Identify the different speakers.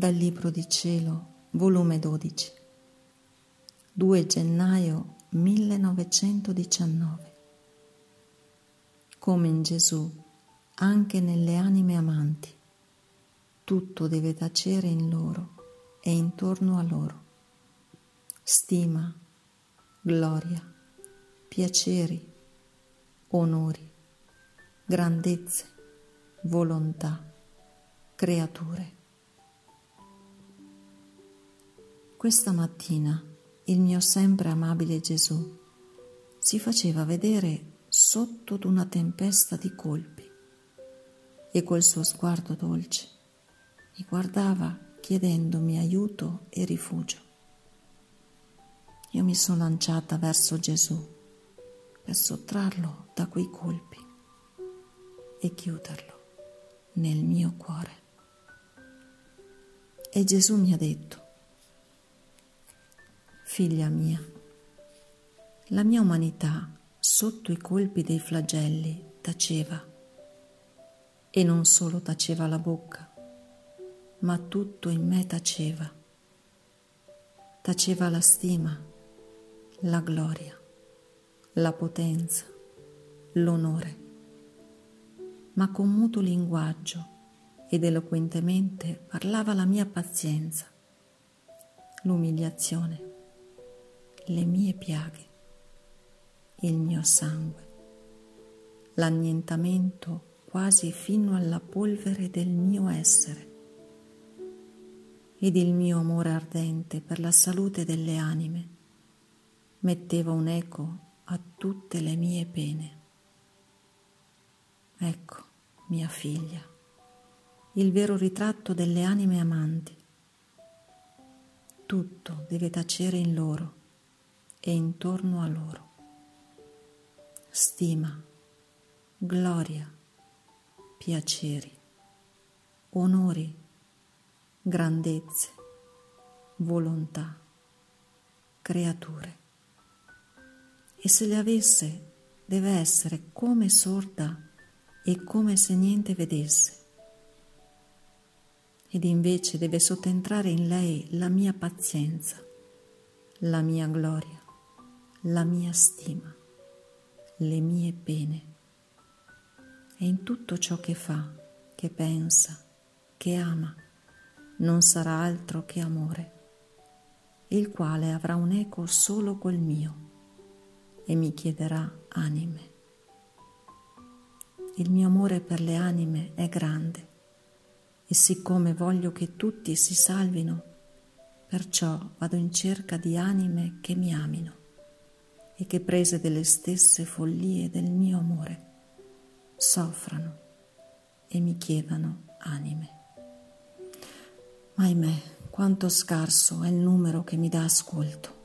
Speaker 1: Dal Libro di Cielo, volume 12, 2 gennaio 1919. Come in Gesù, anche nelle anime amanti, tutto deve tacere in loro e intorno a loro. Stima, gloria, piaceri, onori, grandezze, volontà, creature. Questa mattina il mio sempre amabile Gesù si faceva vedere sotto d'una tempesta di colpi e col suo sguardo dolce mi guardava chiedendomi aiuto e rifugio. Io mi sono lanciata verso Gesù per sottrarlo da quei colpi e chiuderlo nel mio cuore. E Gesù mi ha detto, figlia mia, la mia umanità sotto i colpi dei flagelli taceva e non solo taceva la bocca, ma tutto in me taceva. Taceva la stima, la gloria, la potenza, l'onore ma con muto linguaggio ed eloquentemente parlava la mia pazienza, l'umiliazione, le mie piaghe, il mio sangue, l'annientamento quasi fino alla polvere del mio essere ed il mio amore ardente per la salute delle anime metteva un eco a tutte le mie pene. Ecco, mia figlia, il vero ritratto delle anime amanti. Tutto deve tacere in loro e intorno a loro. Stima, gloria, piaceri, onori, grandezze, volontà, creature. E se le avesse, deve essere come sorda e come se niente vedesse. Ed invece deve sottentrare in lei la mia pazienza, la mia gloria, la mia stima, le mie pene. E in tutto ciò che fa, che pensa, che ama, non sarà altro che amore, il quale avrà un eco solo col mio e mi chiederà anime. Il mio amore per le anime è grande e siccome voglio che tutti si salvino, perciò vado in cerca di anime che mi amino e che prese delle stesse follie del mio amore soffrano e mi chiedano anime. Ma ahimè, quanto scarso è il numero che mi dà ascolto.